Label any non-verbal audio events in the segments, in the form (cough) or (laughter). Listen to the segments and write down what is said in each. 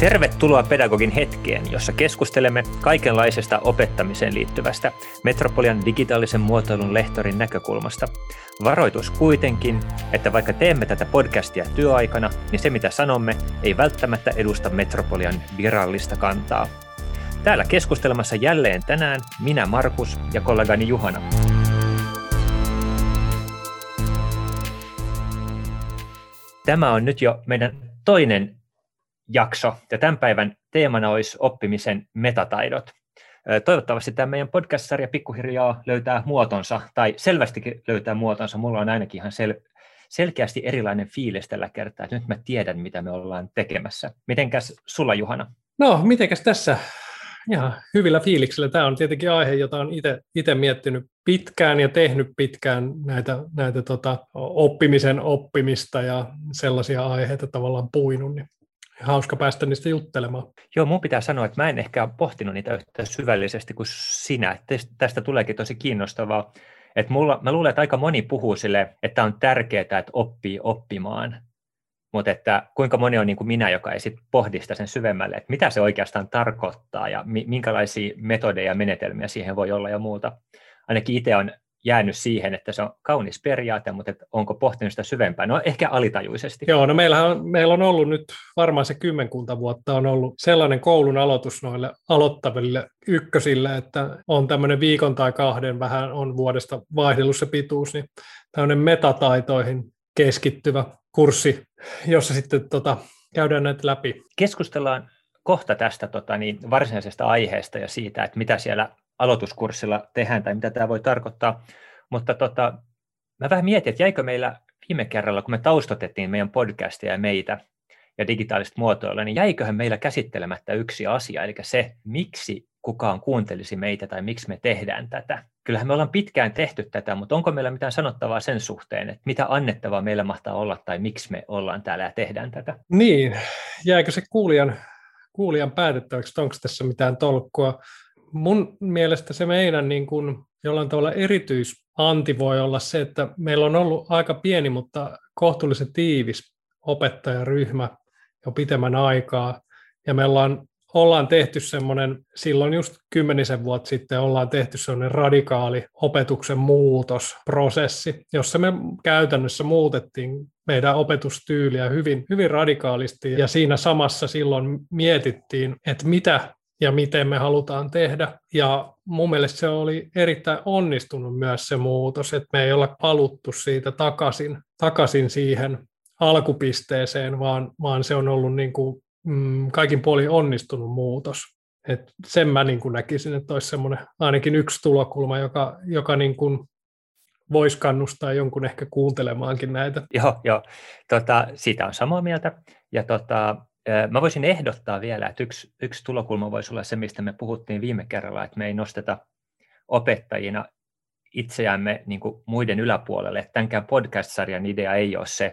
Tervetuloa Pedagogin hetkeen, jossa keskustelemme kaikenlaisesta opettamiseen liittyvästä Metropolian digitaalisen muotoilun lehtorin näkökulmasta. Varoitus kuitenkin, että vaikka teemme tätä podcastia työaikana, niin se mitä sanomme ei välttämättä edusta Metropolian virallista kantaa. Täällä keskustelemassa jälleen tänään minä Markus ja kollegani Juhana. Tämä on nyt jo meidän toinen jakso, ja tämän päivän teemana olisi oppimisen metataidot. Toivottavasti tämä meidän podcast-sarja pikkuhiljaa löytää muotonsa, tai selvästikin löytää muotonsa. Mulla on ainakin ihan sel- selkeästi erilainen fiilis tällä kertaa, että nyt mä tiedän, mitä me ollaan tekemässä. Mitenkäs sulla, Juhana? No, mitenkäs tässä? Ihan hyvillä fiiliksillä. Tämä on tietenkin aihe, jota on itse miettinyt pitkään ja tehnyt pitkään näitä, näitä tota, oppimisen oppimista ja sellaisia aiheita tavallaan puinut. Niin hauska päästä niistä juttelemaan. Joo, mun pitää sanoa, että mä en ehkä ole pohtinut niitä yhtä syvällisesti kuin sinä. Tästä tuleekin tosi kiinnostavaa. Että mulla, mä luulen, että aika moni puhuu sille, että on tärkeää, että oppii oppimaan. Mutta että kuinka moni on niin kuin minä, joka ei sit pohdi sitä sen syvemmälle, että mitä se oikeastaan tarkoittaa ja minkälaisia metodeja ja menetelmiä siihen voi olla ja muuta. Ainakin itse on jäänyt siihen, että se on kaunis periaate, mutta että onko pohtinut sitä syvempään? No ehkä alitajuisesti. Joo, no meillähän on, meillä on ollut nyt varmaan se kymmenkunta vuotta on ollut sellainen koulun aloitus noille aloittaville ykkösille, että on tämmöinen viikon tai kahden, vähän on vuodesta vaihdellut se pituus, niin tämmöinen metataitoihin keskittyvä kurssi, jossa sitten tota, käydään näitä läpi. Keskustellaan kohta tästä tota, niin, varsinaisesta aiheesta ja siitä, että mitä siellä aloituskurssilla tehdään tai mitä tämä voi tarkoittaa. Mutta tota, mä vähän mietin, että jäikö meillä viime kerralla, kun me taustotettiin meidän podcastia ja meitä ja digitaalista muotoilla, niin jäiköhän meillä käsittelemättä yksi asia, eli se, miksi kukaan kuuntelisi meitä tai miksi me tehdään tätä. Kyllähän me ollaan pitkään tehty tätä, mutta onko meillä mitään sanottavaa sen suhteen, että mitä annettavaa meillä mahtaa olla tai miksi me ollaan täällä ja tehdään tätä? Niin, jäikö se kuulijan, kuulijan päätettäväksi, onko tässä mitään tolkkua? Mun mielestä se meidän niin kuin jollain tavalla erityisanti voi olla se, että meillä on ollut aika pieni, mutta kohtuullisen tiivis opettajaryhmä jo pitemmän aikaa. Ja me ollaan, ollaan tehty semmoinen, silloin just kymmenisen vuotta sitten ollaan tehty semmoinen radikaali opetuksen muutosprosessi, jossa me käytännössä muutettiin meidän opetustyyliä hyvin, hyvin radikaalisti. Ja siinä samassa silloin mietittiin, että mitä ja miten me halutaan tehdä. Ja mun mielestä se oli erittäin onnistunut myös se muutos, että me ei olla paluttu siitä takaisin, takaisin siihen alkupisteeseen, vaan, vaan se on ollut niin kuin, mm, kaikin puolin onnistunut muutos. Et sen mä niin kuin näkisin, että olisi semmoinen ainakin yksi tulokulma, joka, joka niin kuin voisi kannustaa jonkun ehkä kuuntelemaankin näitä. Joo, joo. Tota, siitä on samaa mieltä. Ja tota, Mä voisin ehdottaa vielä, että yksi, yksi tulokulma voisi olla se, mistä me puhuttiin viime kerralla, että me ei nosteta opettajina itseämme niin muiden yläpuolelle. Tämänkään podcast-sarjan idea ei ole se,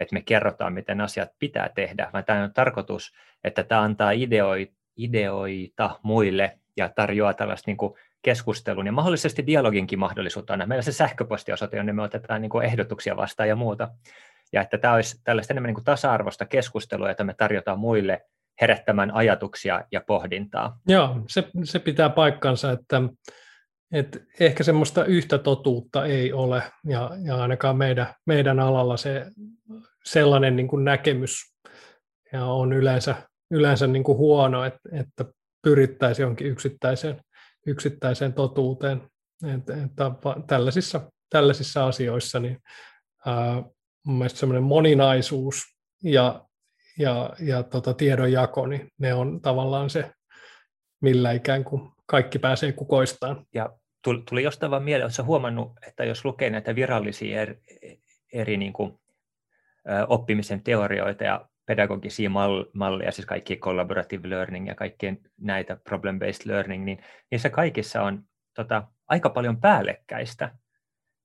että me kerrotaan, miten asiat pitää tehdä, vaan tämä on tarkoitus, että tämä antaa ideoita, muille ja tarjoaa tällaista niin keskustelun ja mahdollisesti dialoginkin mahdollisuutta. Meillä se sähköpostiosoite, jonne me otetaan niin ehdotuksia vastaan ja muuta ja että tämä olisi tällaista enemmän niin kuin tasa-arvoista keskustelua, jota me tarjotaan muille herättämään ajatuksia ja pohdintaa. Joo, se, se pitää paikkansa, että, että ehkä semmoista yhtä totuutta ei ole, ja, ja ainakaan meidän, meidän alalla se sellainen niin kuin näkemys ja on yleensä, yleensä niin kuin huono, että, että pyrittäisiin jonkin yksittäiseen, yksittäiseen totuuteen. Että, että tällaisissa, tällaisissa asioissa niin, ää, mun mielestä semmoinen moninaisuus ja, ja, ja tota tiedonjako, niin ne on tavallaan se, millä ikään kuin kaikki pääsee kukoistaan. Ja tuli, tuli jostain vaan mieleen, oletko huomannut, että jos lukee näitä virallisia eri, eri niin kuin, oppimisen teorioita ja pedagogisia mal- malleja, siis kaikki collaborative learning ja kaikkien näitä problem-based learning, niin niissä kaikissa on tota, aika paljon päällekkäistä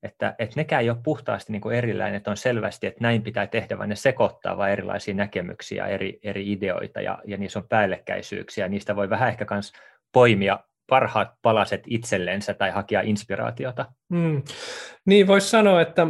että, että nekään ei ole puhtaasti niin kuin erillään, että on selvästi, että näin pitää tehdä, vaan ne sekoittaa vain erilaisia näkemyksiä, eri, eri ideoita ja, ja niissä on päällekkäisyyksiä. Niistä voi vähän ehkä myös poimia parhaat palaset itsellensä tai hakea inspiraatiota. Mm. Niin voisi sanoa, että,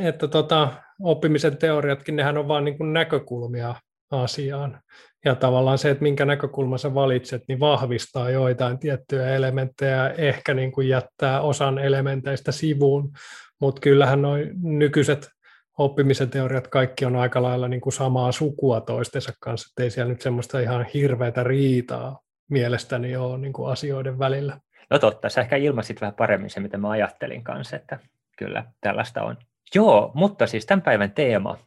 että tota, oppimisen teoriatkin, nehän on vain niin näkökulmia asiaan. Ja tavallaan se, että minkä näkökulman sä valitset, niin vahvistaa joitain tiettyjä elementtejä, ehkä niin kuin jättää osan elementeistä sivuun, mutta kyllähän nuo nykyiset oppimisen teoriat kaikki on aika lailla niin kuin samaa sukua toistensa kanssa, ettei siellä nyt semmoista ihan hirveätä riitaa mielestäni ole niin kuin asioiden välillä. No totta, sä ehkä ilmasit vähän paremmin se, mitä mä ajattelin kanssa, että kyllä tällaista on. Joo, mutta siis tämän päivän teema,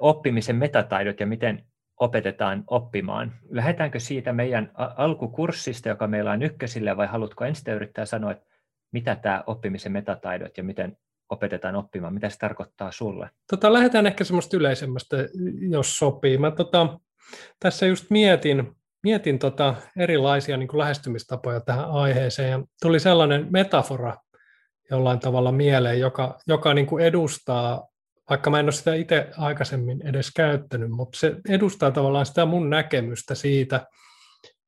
oppimisen metataidot ja miten opetetaan oppimaan. Lähdetäänkö siitä meidän alkukurssista, joka meillä on ykkösille, vai haluatko ensin yrittää sanoa, että mitä tämä oppimisen metataidot ja miten opetetaan oppimaan, mitä se tarkoittaa sulle? Tota, lähdetään ehkä semmoista yleisemmästä, jos sopii. Mä tota, tässä just mietin, mietin tota erilaisia niin kuin lähestymistapoja tähän aiheeseen, ja tuli sellainen metafora jollain tavalla mieleen, joka, joka niin kuin edustaa vaikka mä en ole sitä itse aikaisemmin edes käyttänyt, mutta se edustaa tavallaan sitä mun näkemystä siitä,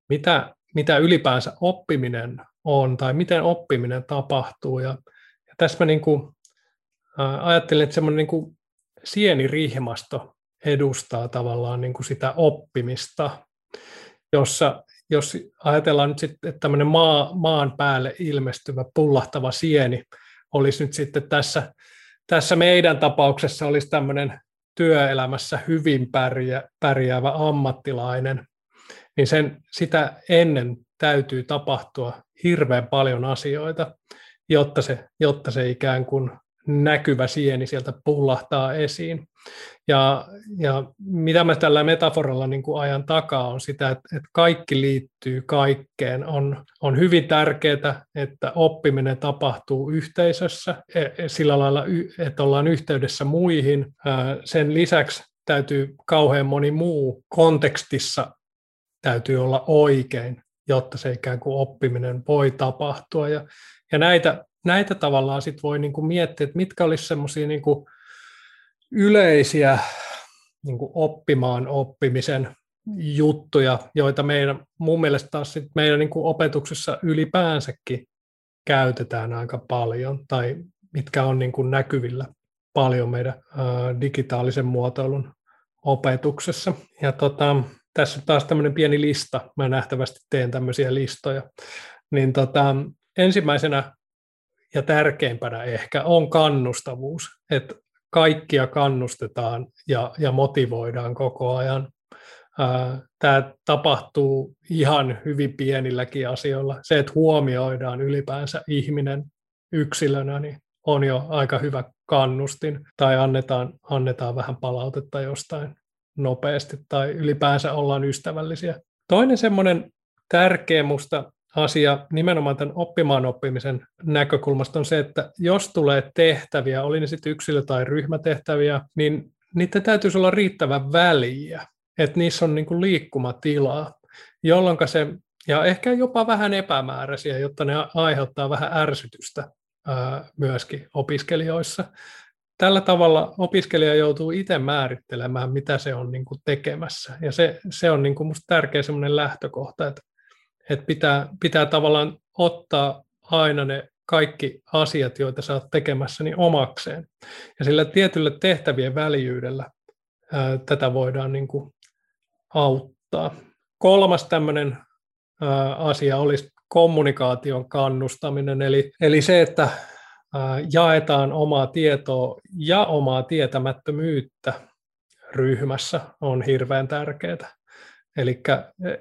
mitä, mitä ylipäänsä oppiminen on tai miten oppiminen tapahtuu. Ja, ja tässä mä niin kuin, ää, ajattelin, että semmoinen niin kuin sienirihmasto edustaa tavallaan niin kuin sitä oppimista, jossa jos ajatellaan nyt sitten, että tämmöinen maa, maan päälle ilmestyvä pullahtava sieni olisi nyt sitten tässä tässä meidän tapauksessa olisi tämmöinen työelämässä hyvin pärjää, pärjäävä ammattilainen, niin sen, sitä ennen täytyy tapahtua hirveän paljon asioita, jotta se, jotta se ikään kuin näkyvä sieni sieltä pullahtaa esiin. Ja, ja mitä mä tällä metaforalla niin kuin ajan takaa on sitä, että, että kaikki liittyy kaikkeen. On, on hyvin tärkeää, että oppiminen tapahtuu yhteisössä e, e, sillä lailla, että ollaan yhteydessä muihin. Sen lisäksi täytyy kauhean moni muu kontekstissa täytyy olla oikein, jotta se ikään kuin oppiminen voi tapahtua. Ja, ja näitä, näitä tavallaan sit voi niin kuin miettiä, että mitkä olisi semmoisia niin yleisiä niin kuin oppimaan oppimisen juttuja, joita meidän, mun mielestä taas sit meidän niin kuin opetuksessa ylipäänsäkin käytetään aika paljon, tai mitkä on niin kuin näkyvillä paljon meidän digitaalisen muotoilun opetuksessa. Ja tota, tässä on taas tämmöinen pieni lista, mä nähtävästi teen tämmöisiä listoja. Niin tota, ensimmäisenä ja tärkeimpänä ehkä on kannustavuus, että kaikkia kannustetaan ja, ja motivoidaan koko ajan. Tämä tapahtuu ihan hyvin pienilläkin asioilla. Se, että huomioidaan ylipäänsä ihminen yksilönä, niin on jo aika hyvä kannustin, tai annetaan, annetaan vähän palautetta jostain nopeasti, tai ylipäänsä ollaan ystävällisiä. Toinen semmoinen tärkeä musta asia nimenomaan tämän oppimaan oppimisen näkökulmasta on se, että jos tulee tehtäviä, oli ne sitten yksilö- tai ryhmätehtäviä, niin niiden täytyisi olla riittävän väliä, että niissä on niin kuin liikkumatilaa, jolloin se, ja ehkä jopa vähän epämääräisiä, jotta ne aiheuttaa vähän ärsytystä ää, myöskin opiskelijoissa. Tällä tavalla opiskelija joutuu itse määrittelemään, mitä se on niin kuin tekemässä. Ja se, se on niin tärkeä lähtökohta, että että pitää, pitää tavallaan ottaa aina ne kaikki asiat, joita sä oot tekemässä, niin omakseen. Ja sillä tietyllä tehtävien väljyydellä ää, tätä voidaan niin kuin auttaa. Kolmas tämmöinen asia olisi kommunikaation kannustaminen, eli, eli se, että ää, jaetaan omaa tietoa ja omaa tietämättömyyttä ryhmässä on hirveän tärkeää. Eli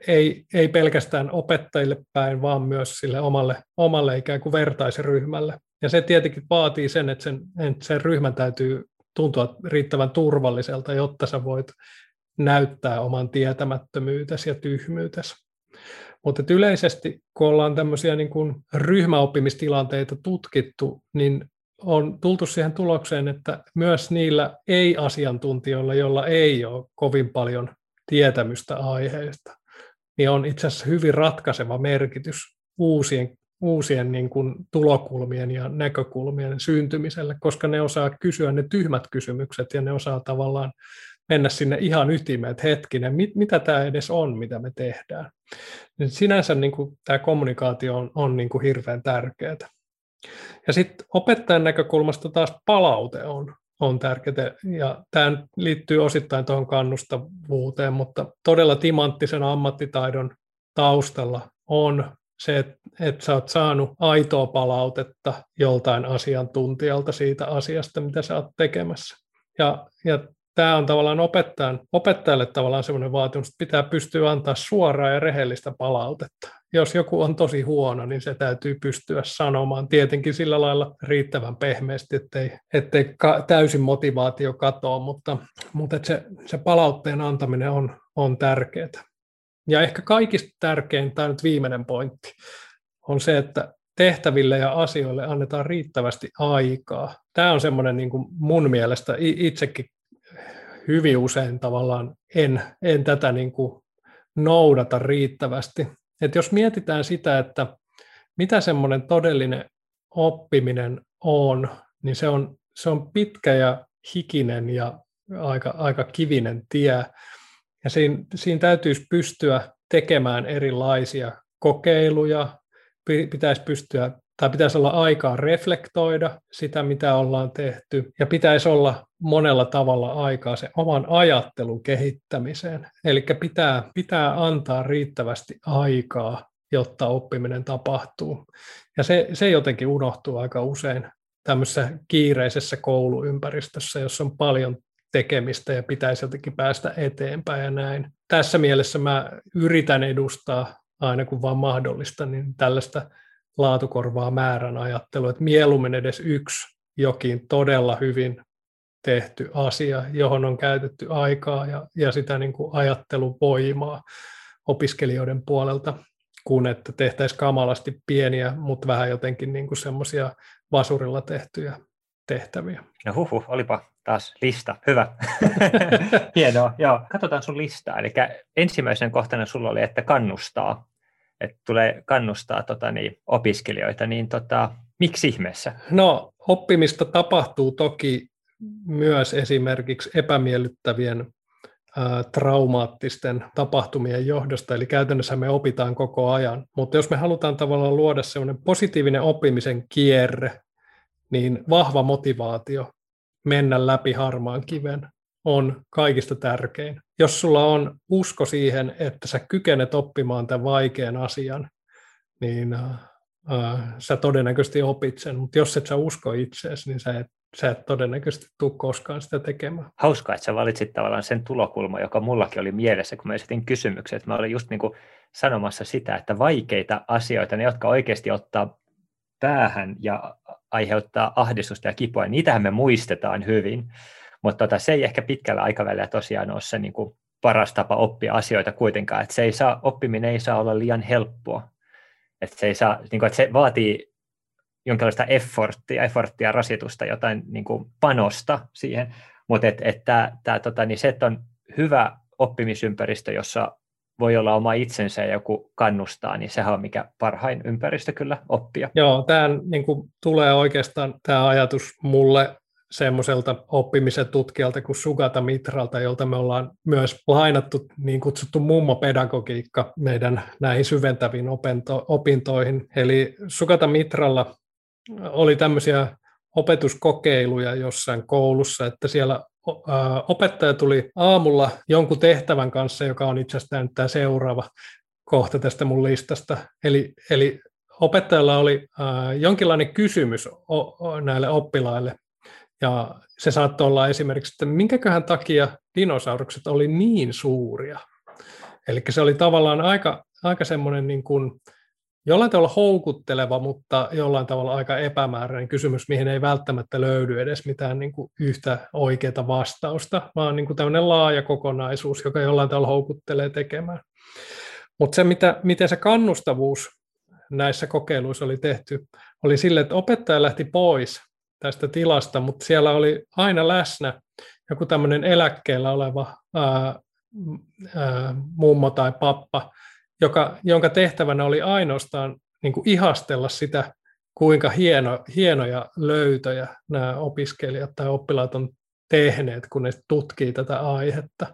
ei, ei pelkästään opettajille päin, vaan myös sille omalle, omalle ikään kuin vertaisryhmälle. Ja se tietenkin vaatii sen, että sen, että sen ryhmän täytyy tuntua riittävän turvalliselta, jotta sä voit näyttää oman tietämättömyytesi ja tyhmyytesi. Mutta yleisesti, kun ollaan tämmöisiä niin kuin ryhmäoppimistilanteita tutkittu, niin on tultu siihen tulokseen, että myös niillä ei-asiantuntijoilla, joilla ei ole kovin paljon tietämystä aiheesta, niin on itse asiassa hyvin ratkaiseva merkitys uusien, uusien niin kuin tulokulmien ja näkökulmien syntymiselle, koska ne osaa kysyä ne tyhmät kysymykset ja ne osaa tavallaan mennä sinne ihan ytimeen, että hetkinen, mit, mitä tämä edes on, mitä me tehdään. Niin sinänsä niin kuin, tämä kommunikaatio on, on niin kuin hirveän tärkeää. Ja sitten opettajan näkökulmasta taas palaute on, on tärkeää. Ja tämä liittyy osittain tuohon kannustavuuteen, mutta todella timanttisen ammattitaidon taustalla on se, että, että sä oot saanut aitoa palautetta joltain asiantuntijalta siitä asiasta, mitä sä oot tekemässä. Ja, ja tämä on tavallaan opettajan, opettajalle tavallaan sellainen vaatimus, että pitää pystyä antaa suoraa ja rehellistä palautetta. Jos joku on tosi huono, niin se täytyy pystyä sanomaan tietenkin sillä lailla riittävän pehmeästi, ettei, ettei ka, täysin motivaatio katoa, mutta, mutta se, se palautteen antaminen on, on tärkeää. Ja ehkä kaikista tärkein, tämä nyt viimeinen pointti, on se, että tehtäville ja asioille annetaan riittävästi aikaa. Tämä on semmoinen niin kuin mun mielestä itsekin hyvin usein tavallaan en, en tätä niin kuin noudata riittävästi. Et jos mietitään sitä, että mitä semmoinen todellinen oppiminen on, niin se on, se on pitkä ja hikinen ja aika, aika kivinen tie. Ja siinä, siinä täytyisi pystyä tekemään erilaisia kokeiluja, pitäisi pystyä tai pitäisi olla aikaa reflektoida sitä, mitä ollaan tehty, ja pitäisi olla monella tavalla aikaa se oman ajattelun kehittämiseen. Eli pitää, pitää antaa riittävästi aikaa, jotta oppiminen tapahtuu. Ja se, se jotenkin unohtuu aika usein tämmöisessä kiireisessä kouluympäristössä, jossa on paljon tekemistä ja pitäisi jotenkin päästä eteenpäin ja näin. Tässä mielessä mä yritän edustaa aina kun vaan mahdollista, niin tällaista laatukorvaa määrän ajattelu, että mieluummin edes yksi jokin todella hyvin tehty asia, johon on käytetty aikaa ja, ja sitä niin kuin ajatteluvoimaa opiskelijoiden puolelta, kun että tehtäisiin kamalasti pieniä, mutta vähän jotenkin niin semmoisia vasurilla tehtyjä tehtäviä. No huhu, olipa taas lista. Hyvä. (laughs) Hienoa. Joo, katsotaan sun listaa. Eli ensimmäisen kohtana sulla oli, että kannustaa että tulee kannustaa tota, niin, opiskelijoita, niin tota, miksi ihmeessä? No oppimista tapahtuu toki myös esimerkiksi epämiellyttävien traumaattisten tapahtumien johdosta, eli käytännössä me opitaan koko ajan. Mutta jos me halutaan tavallaan luoda sellainen positiivinen oppimisen kierre, niin vahva motivaatio mennä läpi harmaan kiven on kaikista tärkein. Jos sulla on usko siihen, että sä kykenet oppimaan tämän vaikean asian, niin äh, äh, sä todennäköisesti opit sen, mutta jos et sä usko itseesi, niin sä et, sä et todennäköisesti tule koskaan sitä tekemään. Hauskaa, että sä valitsit tavallaan sen tulokulma, joka mullakin oli mielessä, kun mä esitin kysymyksen, että mä olin just niin kuin sanomassa sitä, että vaikeita asioita, ne jotka oikeasti ottaa päähän ja aiheuttaa ahdistusta ja kipua, niitähän me muistetaan hyvin, mutta tota, se ei ehkä pitkällä aikavälillä tosiaan ole se niin kuin paras tapa oppia asioita kuitenkaan, että se ei saa, oppiminen ei saa olla liian helppoa, että se, ei saa, niin kuin, että se vaatii jonkinlaista efforttia, efforttia rasitusta, jotain niin kuin panosta siihen, mutta et, et tää, tää, tota, niin se, että on hyvä oppimisympäristö, jossa voi olla oma itsensä ja joku kannustaa, niin sehän on mikä parhain ympäristö kyllä oppia. Joo, tämä niin tulee oikeastaan tämä ajatus mulle semmoiselta oppimisen tutkijalta kuin Sugata Mitralta, jolta me ollaan myös lainattu niin kutsuttu mummopedagogiikka meidän näihin syventäviin opinto, opintoihin. Eli Sugata Mitralla oli tämmöisiä opetuskokeiluja jossain koulussa, että siellä opettaja tuli aamulla jonkun tehtävän kanssa, joka on itse asiassa tämä seuraava kohta tästä mun listasta. Eli, eli opettajalla oli jonkinlainen kysymys näille oppilaille, ja se saattoi olla esimerkiksi, että minkäköhän takia dinosaurukset oli niin suuria. Eli se oli tavallaan aika, aika semmoinen niin kuin, jollain tavalla houkutteleva, mutta jollain tavalla aika epämääräinen kysymys, mihin ei välttämättä löydy edes mitään niin kuin yhtä oikeaa vastausta, vaan niin kuin tämmöinen laaja kokonaisuus, joka jollain tavalla houkuttelee tekemään. Mutta se, mitä, miten se kannustavuus näissä kokeiluissa oli tehty, oli sille, että opettaja lähti pois tästä tilasta, mutta siellä oli aina läsnä joku tämmöinen eläkkeellä oleva ää, ää, mummo tai pappa, joka, jonka tehtävänä oli ainoastaan niin kuin ihastella sitä, kuinka hieno, hienoja löytöjä nämä opiskelijat tai oppilaat on tehneet, kun ne tutkii tätä aihetta.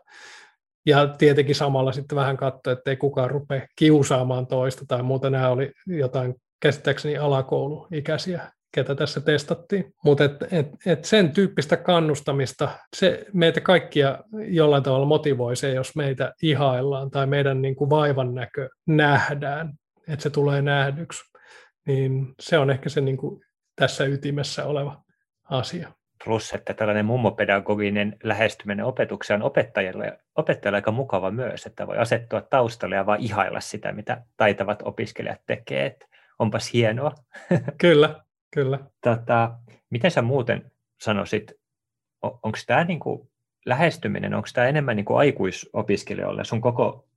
Ja tietenkin samalla sitten vähän katsoa, että ei kukaan rupea kiusaamaan toista tai muuta. Nämä oli jotain käsittääkseni alakouluikäisiä ketä tässä testattiin. Mutta et, et, et sen tyyppistä kannustamista, se meitä kaikkia jollain tavalla motivoi se, jos meitä ihaillaan tai meidän niin kuin vaivan näkö nähdään, että se tulee nähdyksi. Niin se on ehkä se niin kuin tässä ytimessä oleva asia. Plus, että tällainen mummopedagoginen lähestyminen opetukseen on opettajalle, opettajalle aika mukava myös, että voi asettua taustalle ja vaan ihailla sitä, mitä taitavat opiskelijat tekee. Että onpas hienoa. Kyllä, kyllä. Tota, miten sä muuten sanoisit, on, onko tämä niinku lähestyminen, onko tämä enemmän niinku aikuisopiskelijoille sun koko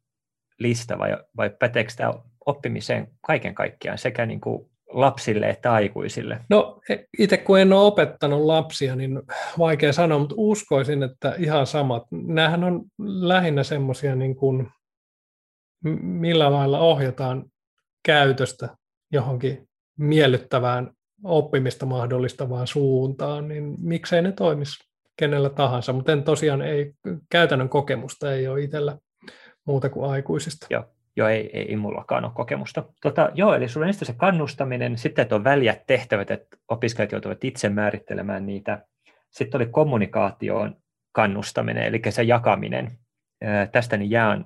lista vai, vai päteekö tämä oppimiseen kaiken kaikkiaan sekä niinku lapsille että aikuisille? No e, itse kun en ole opettanut lapsia, niin vaikea sanoa, mutta uskoisin, että ihan samat. Nämähän on lähinnä semmoisia, niin kuin, millä lailla ohjataan käytöstä johonkin miellyttävään oppimista mahdollistavaan suuntaan, niin miksei ne toimisi kenellä tahansa, mutta en tosiaan ei, käytännön kokemusta ei ole itsellä muuta kuin aikuisista. Joo. Joo, ei, ei, ei mullakaan ole kokemusta. Tota, joo, eli sulla on se kannustaminen, sitten että on väljät tehtävät, että opiskelijat joutuvat itse määrittelemään niitä. Sitten oli kommunikaatioon kannustaminen, eli se jakaminen. Tästä niin jään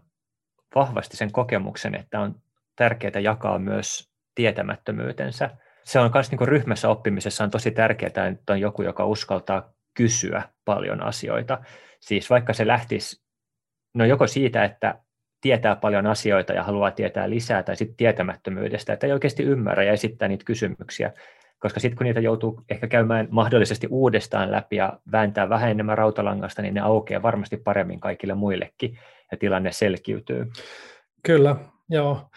vahvasti sen kokemuksen, että on tärkeää jakaa myös tietämättömyytensä. Se on myös niin ryhmässä oppimisessa on tosi tärkeää, että on joku, joka uskaltaa kysyä paljon asioita. Siis vaikka se lähtisi no joko siitä, että tietää paljon asioita ja haluaa tietää lisää, tai sitten tietämättömyydestä, että ei oikeasti ymmärrä ja esittää niitä kysymyksiä, koska sitten kun niitä joutuu ehkä käymään mahdollisesti uudestaan läpi ja vääntää vähän enemmän rautalangasta, niin ne aukeaa varmasti paremmin kaikille muillekin ja tilanne selkiytyy. Kyllä, joo.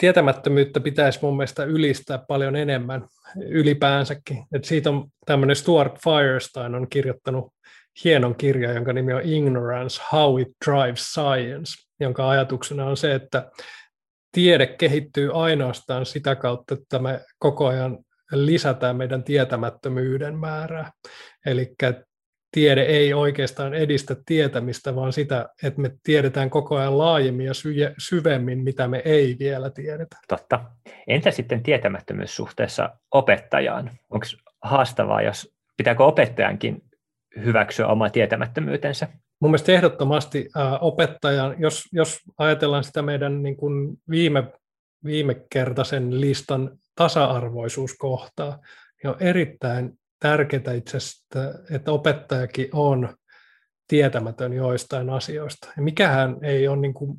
Tietämättömyyttä pitäisi mun mielestä ylistää paljon enemmän ylipäänsäkin. Et siitä on tämmöinen Stuart Firestein on kirjoittanut hienon kirjan, jonka nimi on Ignorance, How it Drives Science jonka ajatuksena on se, että tiede kehittyy ainoastaan sitä kautta, että me koko ajan lisätään meidän tietämättömyyden määrää. Eli tiede ei oikeastaan edistä tietämistä, vaan sitä, että me tiedetään koko ajan laajemmin ja syvemmin, mitä me ei vielä tiedetä. Totta. Entä sitten tietämättömyys suhteessa opettajaan? Onko haastavaa, jos pitääkö opettajankin hyväksyä oma tietämättömyytensä? Mun mielestä ehdottomasti äh, opettajan, jos, jos ajatellaan sitä meidän niin kuin viime, viime kertaisen listan tasa-arvoisuuskohtaa, niin on erittäin tärkeää itse asiassa, että opettajakin on tietämätön joistain asioista. Ja mikähän ei ole niin kuin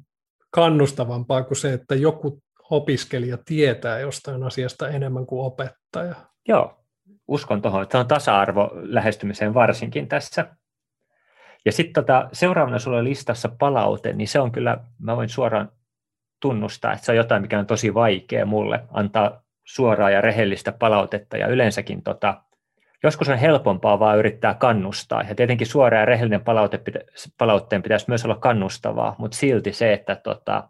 kannustavampaa kuin se, että joku opiskelija tietää jostain asiasta enemmän kuin opettaja. Joo, uskon tuohon, että on tasa-arvo lähestymiseen varsinkin tässä. Ja sitten tota, seuraavana sulla on listassa palaute, niin se on kyllä, mä voin suoraan tunnustaa, että se on jotain, mikä on tosi vaikea mulle antaa suoraa ja rehellistä palautetta ja yleensäkin tota, joskus on helpompaa vaan yrittää kannustaa. Ja tietenkin suora ja rehellinen palaute, palautteen pitäisi myös olla kannustavaa, mutta silti se, että tota,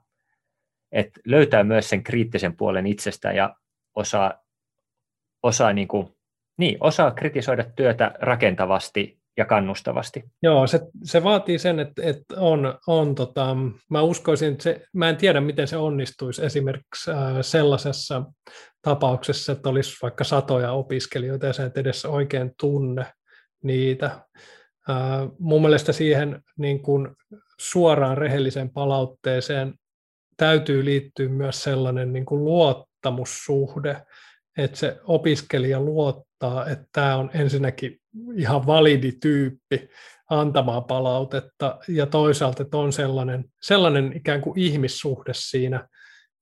että löytää myös sen kriittisen puolen itsestään ja osaa, osaa, niin kuin, niin, osaa kritisoida työtä rakentavasti ja kannustavasti. Joo, se, se vaatii sen, että, että on, on tota, mä uskoisin, että se, mä en tiedä, miten se onnistuisi esimerkiksi äh, sellaisessa tapauksessa, että olisi vaikka satoja opiskelijoita ja sä et edes oikein tunne niitä. Äh, mun mielestä siihen niin kuin suoraan rehelliseen palautteeseen täytyy liittyä myös sellainen niin kuin luottamussuhde, että se opiskelija luottaa, että tämä on ensinnäkin ihan validi tyyppi antamaan palautetta, ja toisaalta että on sellainen, sellainen ikään kuin ihmissuhde siinä,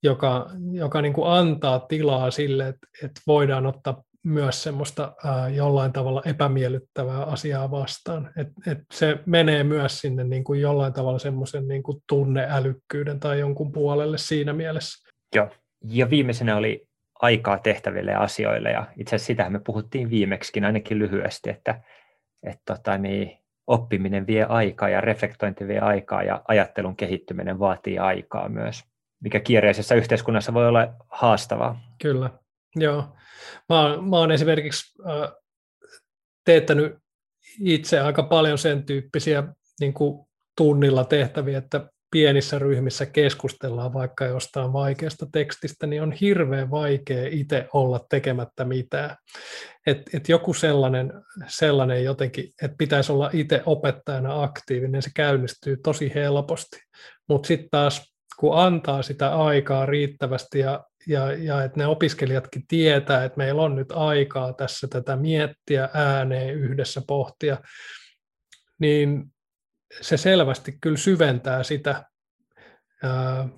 joka, joka niin kuin antaa tilaa sille, että, että voidaan ottaa myös semmoista ää, jollain tavalla epämiellyttävää asiaa vastaan. Et, et se menee myös sinne niin kuin jollain tavalla semmoisen niin kuin tunneälykkyyden tai jonkun puolelle siinä mielessä. Joo. Ja viimeisenä oli aikaa tehtäville asioille, ja itse asiassa sitähän me puhuttiin viimeksikin ainakin lyhyesti, että, että tota, niin, oppiminen vie aikaa ja reflektointi vie aikaa ja ajattelun kehittyminen vaatii aikaa myös, mikä kiireisessä yhteiskunnassa voi olla haastavaa. Kyllä, joo. Mä oon, mä oon esimerkiksi äh, teettänyt itse aika paljon sen tyyppisiä niin kuin tunnilla tehtäviä, että pienissä ryhmissä keskustellaan vaikka jostain vaikeasta tekstistä, niin on hirveän vaikea itse olla tekemättä mitään. Et, et joku sellainen, sellainen jotenkin, että pitäisi olla itse opettajana aktiivinen, se käynnistyy tosi helposti. Mutta sitten taas kun antaa sitä aikaa riittävästi ja, ja, ja että ne opiskelijatkin tietää, että meillä on nyt aikaa tässä tätä miettiä ääneen yhdessä pohtia, niin se selvästi kyllä syventää sitä,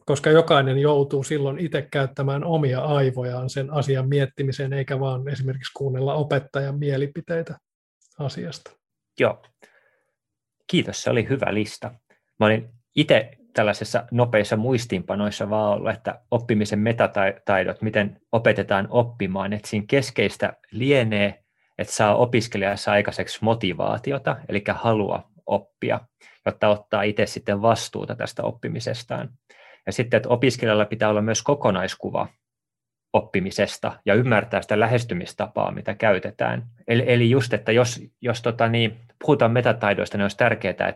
koska jokainen joutuu silloin itse käyttämään omia aivojaan sen asian miettimiseen, eikä vaan esimerkiksi kuunnella opettajan mielipiteitä asiasta. Joo. Kiitos, se oli hyvä lista. Mä olin itse tällaisessa nopeissa muistiinpanoissa vaan ollut, että oppimisen metataidot, miten opetetaan oppimaan, että siinä keskeistä lienee, että saa opiskelijassa aikaiseksi motivaatiota, eli halua oppia, jotta ottaa itse sitten vastuuta tästä oppimisestaan. Ja sitten, että opiskelijalla pitää olla myös kokonaiskuva oppimisesta ja ymmärtää sitä lähestymistapaa, mitä käytetään. Eli, eli just, että jos, jos tota niin, puhutaan metataidoista, niin olisi tärkeää, että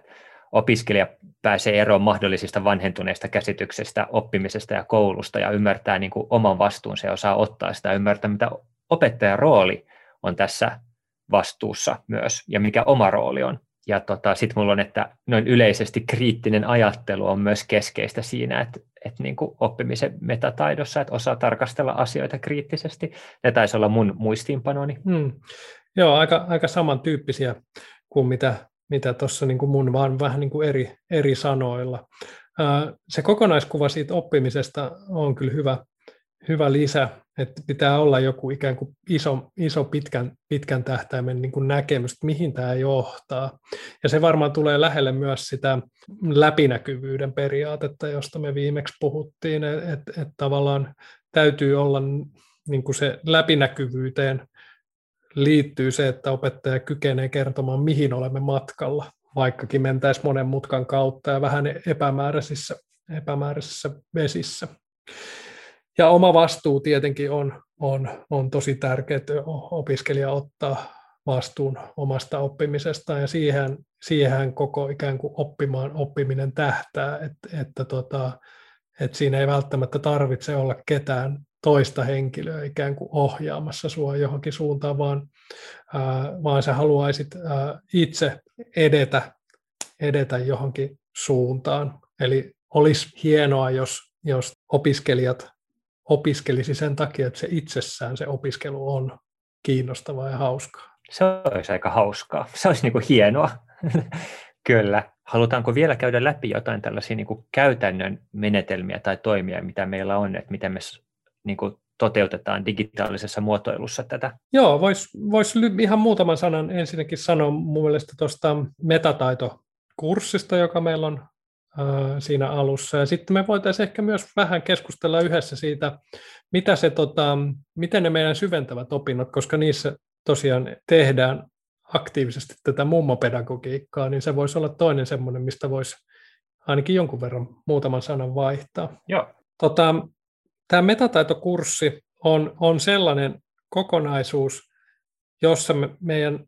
opiskelija pääsee eroon mahdollisista vanhentuneista käsityksestä oppimisesta ja koulusta ja ymmärtää niin kuin oman vastuunsa ja osaa ottaa sitä ja ymmärtää, mitä opettajan rooli on tässä vastuussa myös ja mikä oma rooli on. Ja tota, sitten mulla on, että noin yleisesti kriittinen ajattelu on myös keskeistä siinä, että, että niin kuin oppimisen metataidossa, että osaa tarkastella asioita kriittisesti. Ne taisi olla mun muistiinpanoni. Hmm. Joo, aika, aika samantyyppisiä kuin mitä mitä niin mun, vaan vähän niin kuin eri, eri sanoilla. Se kokonaiskuva siitä oppimisesta on kyllä hyvä, hyvä lisä, että pitää olla joku ikään kuin iso, iso pitkän, pitkän tähtäimen niin kuin näkemys, että mihin tämä johtaa. Ja se varmaan tulee lähelle myös sitä läpinäkyvyyden periaatetta, josta me viimeksi puhuttiin, että, että tavallaan täytyy olla niin kuin se läpinäkyvyyteen liittyy se, että opettaja kykenee kertomaan, mihin olemme matkalla, vaikkakin mentäisiin monen mutkan kautta ja vähän epämääräisissä, epämääräisissä vesissä. Ja oma vastuu tietenkin on, on, on tosi tärkeää, että opiskelija ottaa vastuun omasta oppimisestaan ja siihen, siihen koko ikään kuin oppimaan oppiminen tähtää, että, että, tota, että siinä ei välttämättä tarvitse olla ketään toista henkilöä ikään kuin ohjaamassa sua johonkin suuntaan, vaan, ää, vaan sä haluaisit ää, itse edetä, edetä johonkin suuntaan. Eli olisi hienoa, jos, jos opiskelijat opiskelisi sen takia, että se itsessään se opiskelu on kiinnostavaa ja hauskaa. Se olisi aika hauskaa. Se olisi niin kuin hienoa. (laughs) Kyllä. Halutaanko vielä käydä läpi jotain tällaisia niin kuin käytännön menetelmiä tai toimia, mitä meillä on, että miten me niin kuin toteutetaan digitaalisessa muotoilussa tätä? Joo, voisi vois ihan muutaman sanan ensinnäkin sanoa mun mielestä tuosta metataitokurssista, joka meillä on siinä alussa. Ja sitten me voitaisiin ehkä myös vähän keskustella yhdessä siitä, mitä se, tota, miten ne meidän syventävät opinnot, koska niissä tosiaan tehdään aktiivisesti tätä mummopedagogiikkaa, niin se voisi olla toinen semmoinen, mistä voisi ainakin jonkun verran muutaman sanan vaihtaa. Joo. Tota, Tämä metataitokurssi on, on sellainen kokonaisuus, jossa me, meidän,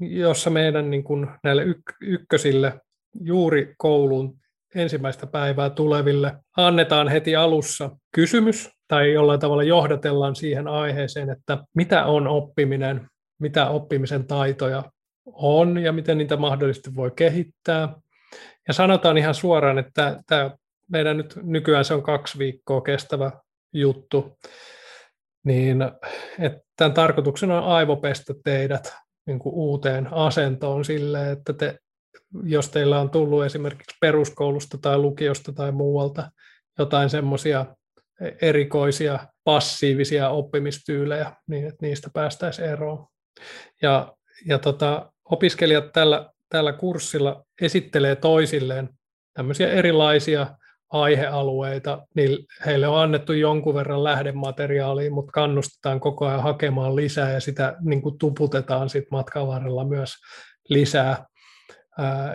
jossa meidän niin kuin näille yk, ykkösille juuri kouluun ensimmäistä päivää tuleville annetaan heti alussa kysymys tai jollain tavalla johdatellaan siihen aiheeseen, että mitä on oppiminen, mitä oppimisen taitoja on ja miten niitä mahdollisesti voi kehittää. Ja sanotaan ihan suoraan, että tämä meidän nyt nykyään se on kaksi viikkoa kestävä juttu, niin että tämän tarkoituksena on aivopestä teidät niin kuin uuteen asentoon sille, että te, jos teillä on tullut esimerkiksi peruskoulusta tai lukiosta tai muualta jotain semmoisia erikoisia passiivisia oppimistyylejä, niin että niistä päästäisiin eroon. Ja, ja tota, opiskelijat tällä, tällä kurssilla esittelee toisilleen tämmöisiä erilaisia aihealueita, niin heille on annettu jonkun verran lähdemateriaalia, mutta kannustetaan koko ajan hakemaan lisää ja sitä niin kuin tuputetaan sit matkan varrella myös lisää,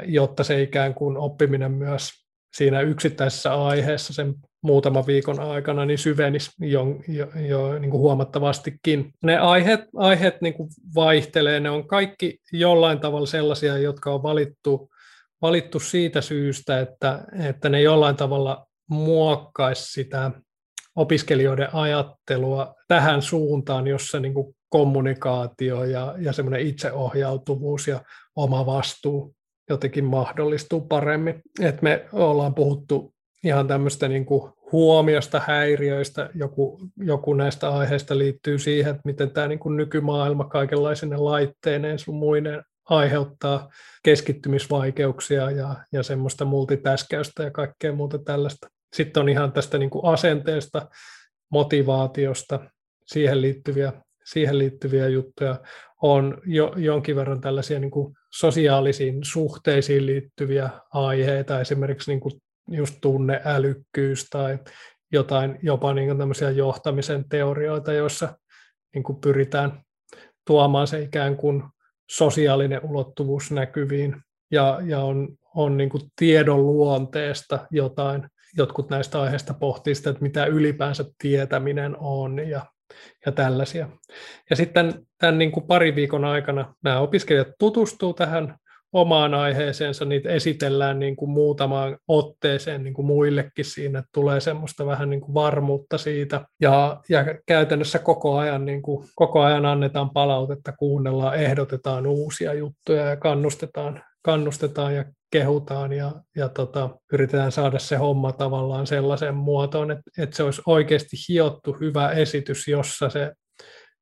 jotta se ikään kuin oppiminen myös siinä yksittäisessä aiheessa sen muutaman viikon aikana niin syvenisi jo, jo, jo niin kuin huomattavastikin. Ne aiheet, aiheet niin kuin vaihtelee, ne on kaikki jollain tavalla sellaisia, jotka on valittu valittu siitä syystä, että, että ne jollain tavalla muokkaisi sitä opiskelijoiden ajattelua tähän suuntaan, jossa niin kuin kommunikaatio ja, ja semmoinen itseohjautuvuus ja oma vastuu jotenkin mahdollistuu paremmin. Et me ollaan puhuttu ihan tämmöistä niin kuin huomiosta, häiriöistä, joku, joku näistä aiheista liittyy siihen, että miten tämä niin kuin nykymaailma kaikenlaisine laitteineen sun muineen aiheuttaa keskittymisvaikeuksia ja, ja semmoista multitäskäystä ja kaikkea muuta tällaista. Sitten on ihan tästä niin kuin asenteesta, motivaatiosta, siihen liittyviä, siihen liittyviä juttuja. On jo, jonkin verran tällaisia niin kuin sosiaalisiin suhteisiin liittyviä aiheita, esimerkiksi niin kuin just tunneälykkyys tai jotain jopa niin kuin tämmöisiä johtamisen teorioita, joissa niin kuin pyritään tuomaan se ikään kuin sosiaalinen ulottuvuus näkyviin ja, ja on, on niin kuin tiedon luonteesta jotain. Jotkut näistä aiheista pohtii sitä, että mitä ylipäänsä tietäminen on ja, ja tällaisia. Ja sitten tämän niin kuin parin viikon aikana nämä opiskelijat tutustuu tähän omaan aiheeseensa, niitä esitellään niin kuin muutamaan otteeseen niin kuin muillekin siinä, että tulee semmoista vähän niin kuin varmuutta siitä. Ja, ja käytännössä koko ajan, niin kuin, koko ajan annetaan palautetta, kuunnellaan, ehdotetaan uusia juttuja ja kannustetaan, kannustetaan ja kehutaan ja, ja tota, yritetään saada se homma tavallaan sellaiseen muotoon, että, että se olisi oikeasti hiottu hyvä esitys, jossa se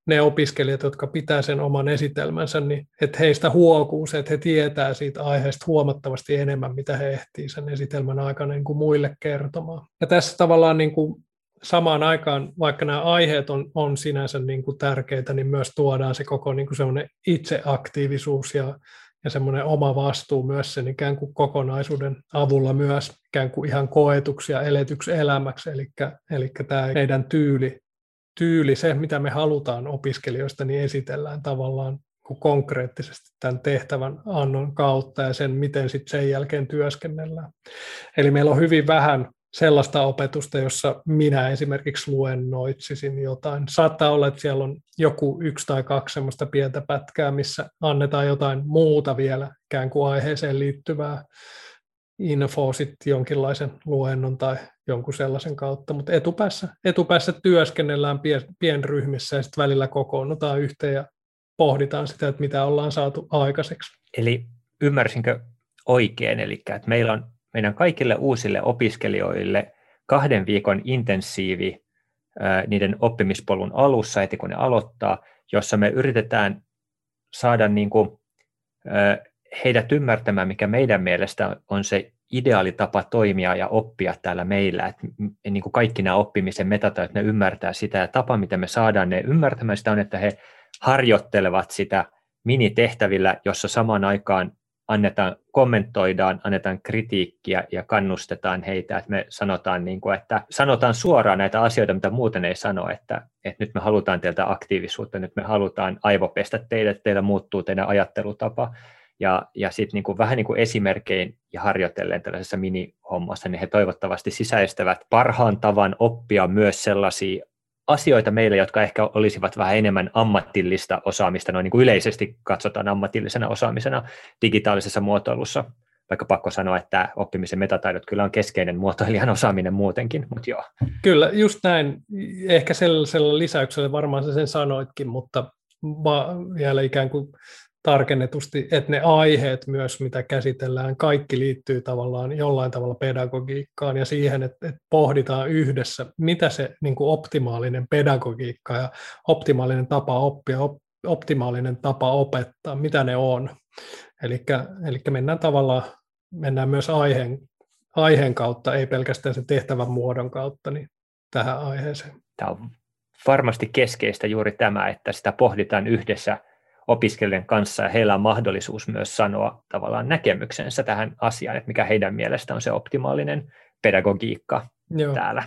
ne opiskelijat, jotka pitää sen oman esitelmänsä, niin että heistä huokuu se, että he tietää siitä aiheesta huomattavasti enemmän, mitä he ehtii sen esitelmän aikana niin kuin muille kertomaan. Ja tässä tavallaan niin kuin samaan aikaan, vaikka nämä aiheet on, on sinänsä niin kuin tärkeitä, niin myös tuodaan se koko niin kuin itseaktiivisuus ja, ja semmoinen oma vastuu myös sen ikään kuin kokonaisuuden avulla myös ikään kuin ihan koetuksi ja eletyksi elämäksi. Eli, eli tämä meidän tyyli tyyli, se mitä me halutaan opiskelijoista, niin esitellään tavallaan konkreettisesti tämän tehtävän annon kautta ja sen, miten sitten sen jälkeen työskennellään. Eli meillä on hyvin vähän sellaista opetusta, jossa minä esimerkiksi luennoitsisin jotain. Saattaa olla, että siellä on joku yksi tai kaksi sellaista pientä pätkää, missä annetaan jotain muuta vielä ikään kuin aiheeseen liittyvää info sitten jonkinlaisen luennon tai jonkun sellaisen kautta, mutta etupäässä, etupäässä työskennellään pien, pienryhmissä ja sitten välillä kokoonnutaan yhteen ja pohditaan sitä, että mitä ollaan saatu aikaiseksi. Eli ymmärsinkö oikein, eli että meillä on meidän kaikille uusille opiskelijoille kahden viikon intensiivi niiden oppimispolun alussa, heti kun ne aloittaa, jossa me yritetään saada niin kuin, heidät ymmärtämään, mikä meidän mielestä on se ideaali tapa toimia ja oppia täällä meillä, että niin kuin kaikki nämä oppimisen metataidot, ne ymmärtää sitä ja tapa, miten me saadaan ne ymmärtämään sitä on, että he harjoittelevat sitä minitehtävillä, jossa samaan aikaan annetaan, kommentoidaan, annetaan kritiikkiä ja kannustetaan heitä, että me sanotaan, niin kuin, että sanotaan suoraan näitä asioita, mitä muuten ei sano, että, että nyt me halutaan teiltä aktiivisuutta, nyt me halutaan aivopestä teille, että teillä muuttuu teidän ajattelutapa, ja, ja sitten niin vähän niin kuin esimerkkein ja harjoitellen tällaisessa minihommassa, niin he toivottavasti sisäistävät parhaan tavan oppia myös sellaisia asioita meille, jotka ehkä olisivat vähän enemmän ammatillista osaamista, noin niin kuin yleisesti katsotaan ammatillisena osaamisena digitaalisessa muotoilussa, vaikka pakko sanoa, että oppimisen metataidot kyllä on keskeinen muotoilijan osaaminen muutenkin, mutta joo. Kyllä, just näin. Ehkä sellaisella lisäyksellä varmaan sen sanoitkin, mutta vielä ikään kuin tarkennetusti, että ne aiheet myös, mitä käsitellään, kaikki liittyy tavallaan jollain tavalla pedagogiikkaan ja siihen, että, että pohditaan yhdessä, mitä se niin kuin optimaalinen pedagogiikka ja optimaalinen tapa oppia, op, optimaalinen tapa opettaa, mitä ne on. Eli mennään tavallaan, mennään myös aiheen, aiheen kautta, ei pelkästään sen tehtävän muodon kautta, niin tähän aiheeseen. Tämä on varmasti keskeistä juuri tämä, että sitä pohditaan yhdessä – opiskelijan kanssa ja heillä on mahdollisuus myös sanoa tavallaan näkemyksensä tähän asiaan, että mikä heidän mielestä on se optimaalinen pedagogiikka Joo. täällä.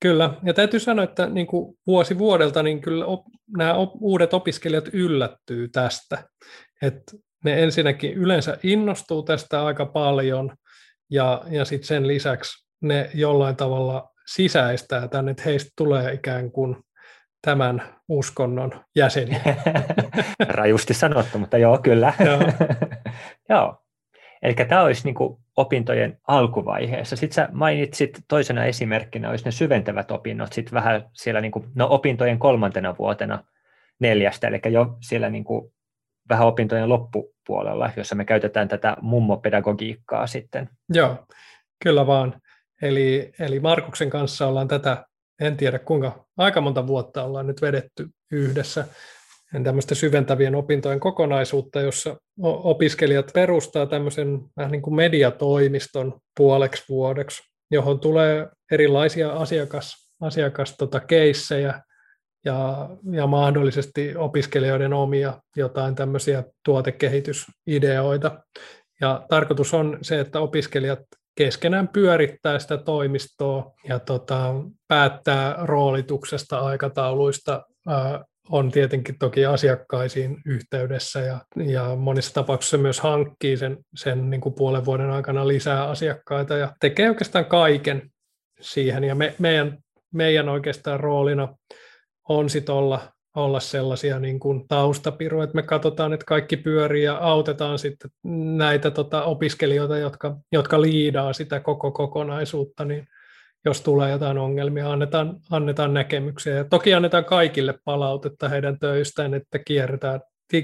Kyllä, ja täytyy sanoa, että niin kuin vuosi vuodelta niin kyllä op, nämä op, uudet opiskelijat yllättyy tästä, että ne ensinnäkin yleensä innostuu tästä aika paljon, ja, ja sitten sen lisäksi ne jollain tavalla sisäistää tänne, että heistä tulee ikään kuin tämän uskonnon jäseniä. (laughs) Rajusti sanottu, mutta joo, kyllä. joo. (laughs) joo. Eli tämä olisi niin kuin opintojen alkuvaiheessa. Sitten sä mainitsit toisena esimerkkinä olisi ne syventävät opinnot, sitten vähän siellä niin kuin, no, opintojen kolmantena vuotena neljästä, eli jo siellä niin kuin vähän opintojen loppupuolella, jossa me käytetään tätä mummopedagogiikkaa sitten. Joo, kyllä vaan. Eli, eli Markuksen kanssa ollaan tätä, en tiedä kuinka, aika monta vuotta ollaan nyt vedetty yhdessä tämmöistä syventävien opintojen kokonaisuutta, jossa opiskelijat perustaa tämmöisen vähän niin kuin mediatoimiston puoleksi vuodeksi, johon tulee erilaisia asiakas, asiakas tota, keissejä ja, ja mahdollisesti opiskelijoiden omia jotain tämmöisiä tuotekehitysideoita. Ja tarkoitus on se, että opiskelijat keskenään pyörittää sitä toimistoa ja tota, päättää roolituksesta, aikatauluista, ää, on tietenkin toki asiakkaisiin yhteydessä ja, ja monissa tapauksissa myös hankkii sen, sen niin kuin puolen vuoden aikana lisää asiakkaita ja tekee oikeastaan kaiken siihen. Ja me, meidän, meidän oikeastaan roolina on sitten olla, olla sellaisia niin kuin taustapiruja, että me katsotaan, että kaikki pyörii ja autetaan sitten näitä tota, opiskelijoita, jotka, jotka liidaa sitä koko kokonaisuutta, niin jos tulee jotain ongelmia, annetaan, annetaan näkemyksiä. Ja toki annetaan kaikille palautetta heidän töistään, että kierretään,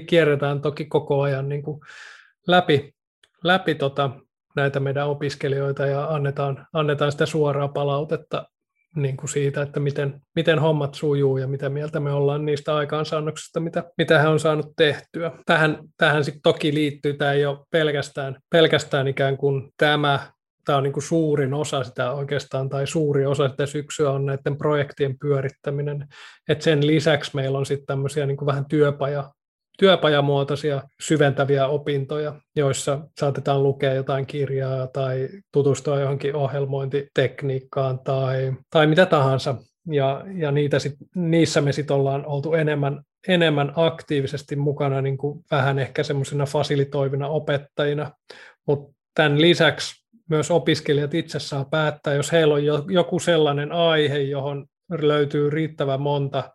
kierretään toki koko ajan niin kuin läpi, läpi tota, näitä meidän opiskelijoita ja annetaan, annetaan sitä suoraa palautetta niin kuin siitä, että miten, miten hommat sujuu ja mitä mieltä me ollaan niistä aikaansaannoksista, mitä, mitä hän on saanut tehtyä. Tähän, tähän sitten toki liittyy, tämä ei ole pelkästään, pelkästään ikään kuin tämä tämä on niin kuin suurin osa sitä oikeastaan, tai suuri osa sitä syksyä on näiden projektien pyörittäminen. Et sen lisäksi meillä on sitten tämmöisiä niin kuin vähän työpaja, työpajamuotoisia syventäviä opintoja, joissa saatetaan lukea jotain kirjaa tai tutustua johonkin ohjelmointitekniikkaan tai, tai mitä tahansa. Ja, ja niitä sit, niissä me sitten ollaan oltu enemmän, enemmän aktiivisesti mukana niin kuin vähän ehkä semmoisina fasilitoivina opettajina, mutta tämän lisäksi myös opiskelijat itse saa päättää, jos heillä on joku sellainen aihe, johon löytyy riittävän monta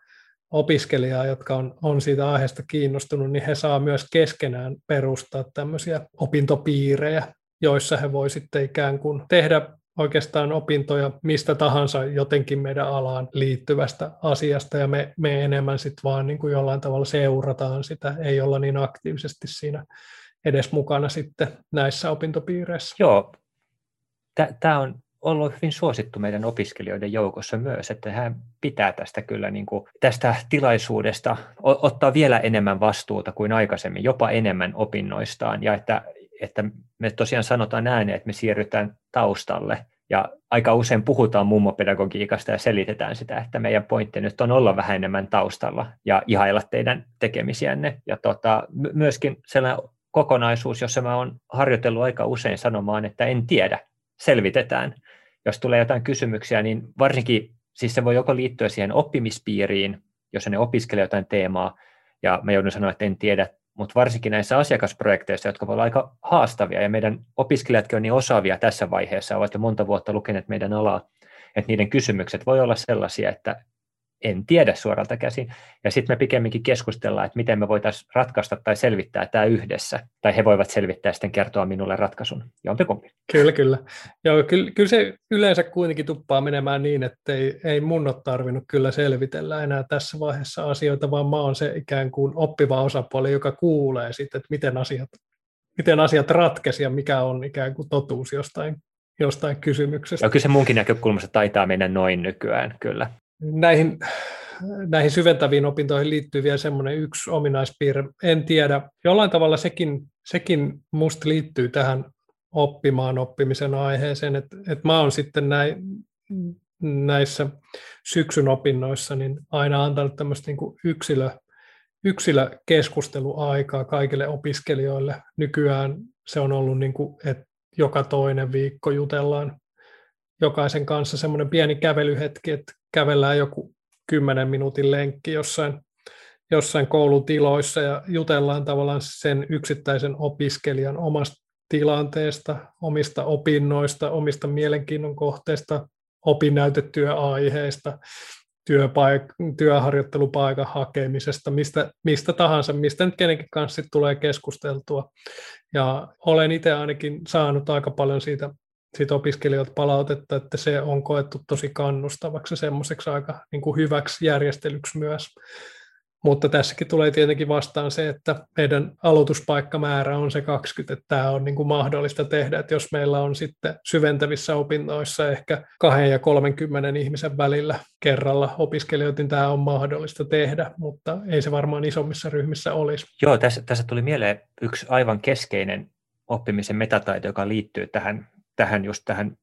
opiskelijaa, jotka on, on siitä aiheesta kiinnostunut, niin he saa myös keskenään perustaa tämmöisiä opintopiirejä, joissa he voi sitten ikään kuin tehdä oikeastaan opintoja mistä tahansa jotenkin meidän alaan liittyvästä asiasta, ja me, me enemmän sitten vaan niin kuin jollain tavalla seurataan sitä, ei olla niin aktiivisesti siinä edes mukana sitten näissä opintopiireissä. Joo, tämä on ollut hyvin suosittu meidän opiskelijoiden joukossa myös, että hän pitää tästä kyllä niin kuin, tästä tilaisuudesta ottaa vielä enemmän vastuuta kuin aikaisemmin, jopa enemmän opinnoistaan, ja että, että me tosiaan sanotaan ääneen, että me siirrytään taustalle, ja aika usein puhutaan mummopedagogiikasta ja selitetään sitä, että meidän pointti nyt on olla vähän enemmän taustalla ja ihailla teidän tekemisiänne. Ja tota, myöskin sellainen kokonaisuus, jossa mä oon harjoitellut aika usein sanomaan, että en tiedä, selvitetään. Jos tulee jotain kysymyksiä, niin varsinkin siis se voi joko liittyä siihen oppimispiiriin, jos ne opiskelee jotain teemaa, ja mä joudun sanoa, että en tiedä, mutta varsinkin näissä asiakasprojekteissa, jotka voivat olla aika haastavia, ja meidän opiskelijatkin on niin osaavia tässä vaiheessa, ovat jo monta vuotta lukeneet meidän alaa, että niiden kysymykset voi olla sellaisia, että en tiedä suoralta käsin. Ja sitten me pikemminkin keskustellaan, että miten me voitaisiin ratkaista tai selvittää tämä yhdessä. Tai he voivat selvittää sitten kertoa minulle ratkaisun. Jompikumpi. Kyllä, kyllä. Joo, kyllä, kyllä se yleensä kuitenkin tuppaa menemään niin, että ei, ei mun ole tarvinnut kyllä selvitellä enää tässä vaiheessa asioita, vaan mä oon se ikään kuin oppiva osapuoli, joka kuulee sitten, että miten asiat, miten asiat ratkesi ja mikä on ikään kuin totuus jostain jostain kysymyksestä. Ja kyllä se munkin näkökulmasta taitaa mennä noin nykyään, kyllä näihin, näihin syventäviin opintoihin liittyy vielä semmoinen yksi ominaispiirre. En tiedä, jollain tavalla sekin, sekin musta liittyy tähän oppimaan oppimisen aiheeseen, että, että mä oon sitten näin, näissä syksyn opinnoissa niin aina antanut tämmöistä niin kuin yksilö, yksilökeskusteluaikaa kaikille opiskelijoille. Nykyään se on ollut, niin kuin, että joka toinen viikko jutellaan jokaisen kanssa semmoinen pieni kävelyhetki, että kävellään joku 10 minuutin lenkki jossain, jossain koulutiloissa ja jutellaan tavallaan sen yksittäisen opiskelijan omasta tilanteesta, omista opinnoista, omista mielenkiinnon kohteista, opinnäytetyöaiheista työpaik- työharjoittelupaikan hakemisesta, mistä, mistä tahansa, mistä nyt kenenkin kanssa tulee keskusteltua. Ja olen itse ainakin saanut aika paljon siitä, siitä opiskelijoilta palautetta, että se on koettu tosi kannustavaksi ja semmoiseksi aika niin kuin hyväksi järjestelyksi myös. Mutta tässäkin tulee tietenkin vastaan se, että meidän aloituspaikkamäärä on se 20, että tämä on niin kuin mahdollista tehdä, että jos meillä on sitten syventävissä opinnoissa ehkä 2 ja 30 ihmisen välillä kerralla opiskelijoita, niin tämä on mahdollista tehdä, mutta ei se varmaan isommissa ryhmissä olisi. Joo, tässä, tässä tuli mieleen yksi aivan keskeinen oppimisen metataito, joka liittyy tähän, tähän just tähän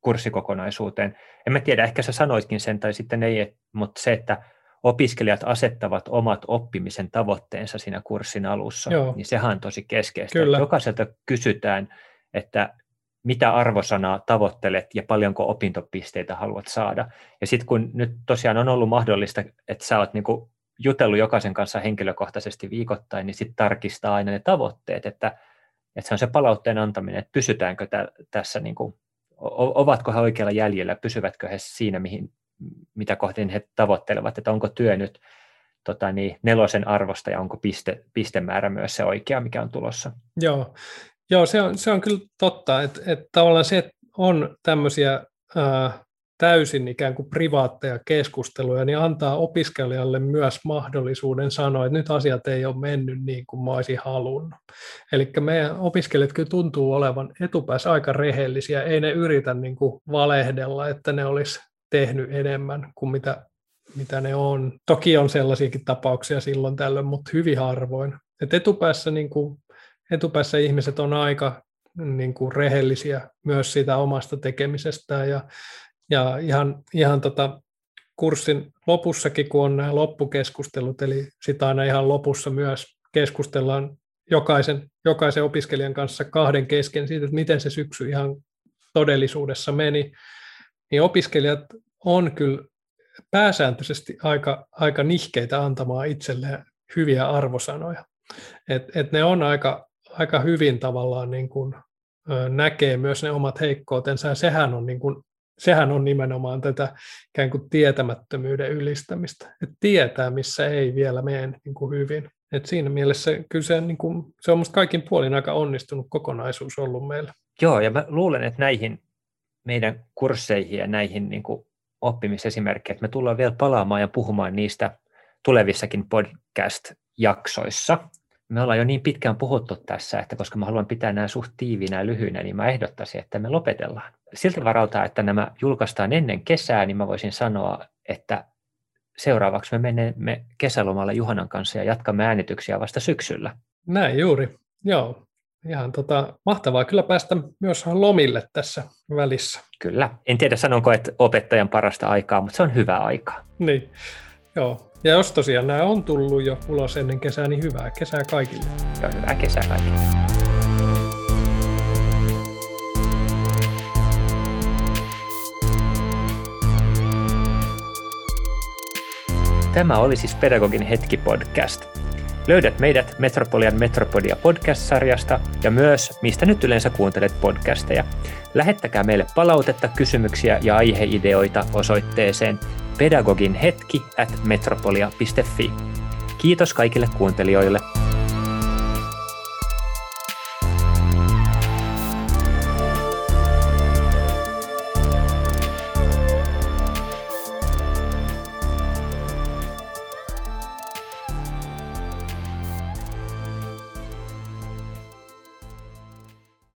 kurssikokonaisuuteen. En mä tiedä, ehkä sä sanoitkin sen tai sitten ei, mutta se, että opiskelijat asettavat omat oppimisen tavoitteensa siinä kurssin alussa, Joo. niin sehän on tosi keskeistä. Kyllä. Jokaiselta kysytään, että mitä arvosanaa tavoittelet ja paljonko opintopisteitä haluat saada. Ja sitten kun nyt tosiaan on ollut mahdollista, että sä oot niinku jutellut jokaisen kanssa henkilökohtaisesti viikoittain, niin sitten tarkistaa aina ne tavoitteet, että, että se on se palautteen antaminen, että pysytäänkö tä, tässä, niinku, ovatko he oikealla jäljellä, pysyvätkö he siinä, mihin mitä kohti he tavoittelevat, että onko työ nyt tota niin, nelosen arvosta ja onko piste, pistemäärä myös se oikea, mikä on tulossa. Joo, Joo se, on, se on kyllä totta, että, että tavallaan se, että on tämmöisiä ää, täysin ikään kuin privaatteja keskusteluja, niin antaa opiskelijalle myös mahdollisuuden sanoa, että nyt asiat ei ole mennyt niin kuin mä olisin halunnut. Eli meidän opiskelijat kyllä tuntuu olevan etupäässä aika rehellisiä, ei ne yritä niin kuin valehdella, että ne olisi tehnyt enemmän kuin mitä, mitä ne on. Toki on sellaisiakin tapauksia silloin tällöin, mutta hyvin harvoin. Et etupäässä, niin kuin, etupäässä ihmiset on aika niin kuin rehellisiä myös siitä omasta tekemisestään ja, ja ihan, ihan tota, kurssin lopussakin, kun on nämä loppukeskustelut, eli sitä aina ihan lopussa myös keskustellaan jokaisen, jokaisen opiskelijan kanssa kahden kesken siitä, että miten se syksy ihan todellisuudessa meni, niin opiskelijat on kyllä pääsääntöisesti aika, aika nihkeitä antamaan itselleen hyviä arvosanoja. Et, et ne on aika, aika hyvin tavallaan niin kuin, näkee myös ne omat heikkoutensa, ja sehän on, niin kuin, sehän on nimenomaan tätä ikään kuin tietämättömyyden ylistämistä, että tietää, missä ei vielä mene niin kuin hyvin. Et siinä mielessä kyllä se, niin kuin, se on minusta kaikin puolin aika onnistunut kokonaisuus ollut meillä. Joo, ja mä luulen, että näihin meidän kursseihin ja näihin niin kuin oppimisesimerkkejä, että me tullaan vielä palaamaan ja puhumaan niistä tulevissakin podcast-jaksoissa. Me ollaan jo niin pitkään puhuttu tässä, että koska mä haluan pitää nämä suht tiivinä ja lyhyinä, niin mä ehdottaisin, että me lopetellaan. Siltä varalta, että nämä julkaistaan ennen kesää, niin mä voisin sanoa, että seuraavaksi me menemme kesälomalle Juhanan kanssa ja jatkamme äänityksiä vasta syksyllä. Näin juuri, joo ihan tota, mahtavaa kyllä päästä myös lomille tässä välissä. Kyllä. En tiedä sanonko, että opettajan parasta aikaa, mutta se on hyvä aikaa. Niin, joo. Ja jos tosiaan nämä on tullut jo ulos ennen kesää, niin hyvää kesää kaikille. Joo, hyvää kesää kaikille. Tämä oli siis Pedagogin hetki podcast. Löydät meidät Metropolian Metropodia podcast-sarjasta ja myös, mistä nyt yleensä kuuntelet podcasteja. Lähettäkää meille palautetta, kysymyksiä ja aiheideoita osoitteeseen pedagoginhetki at metropolia.fi. Kiitos kaikille kuuntelijoille.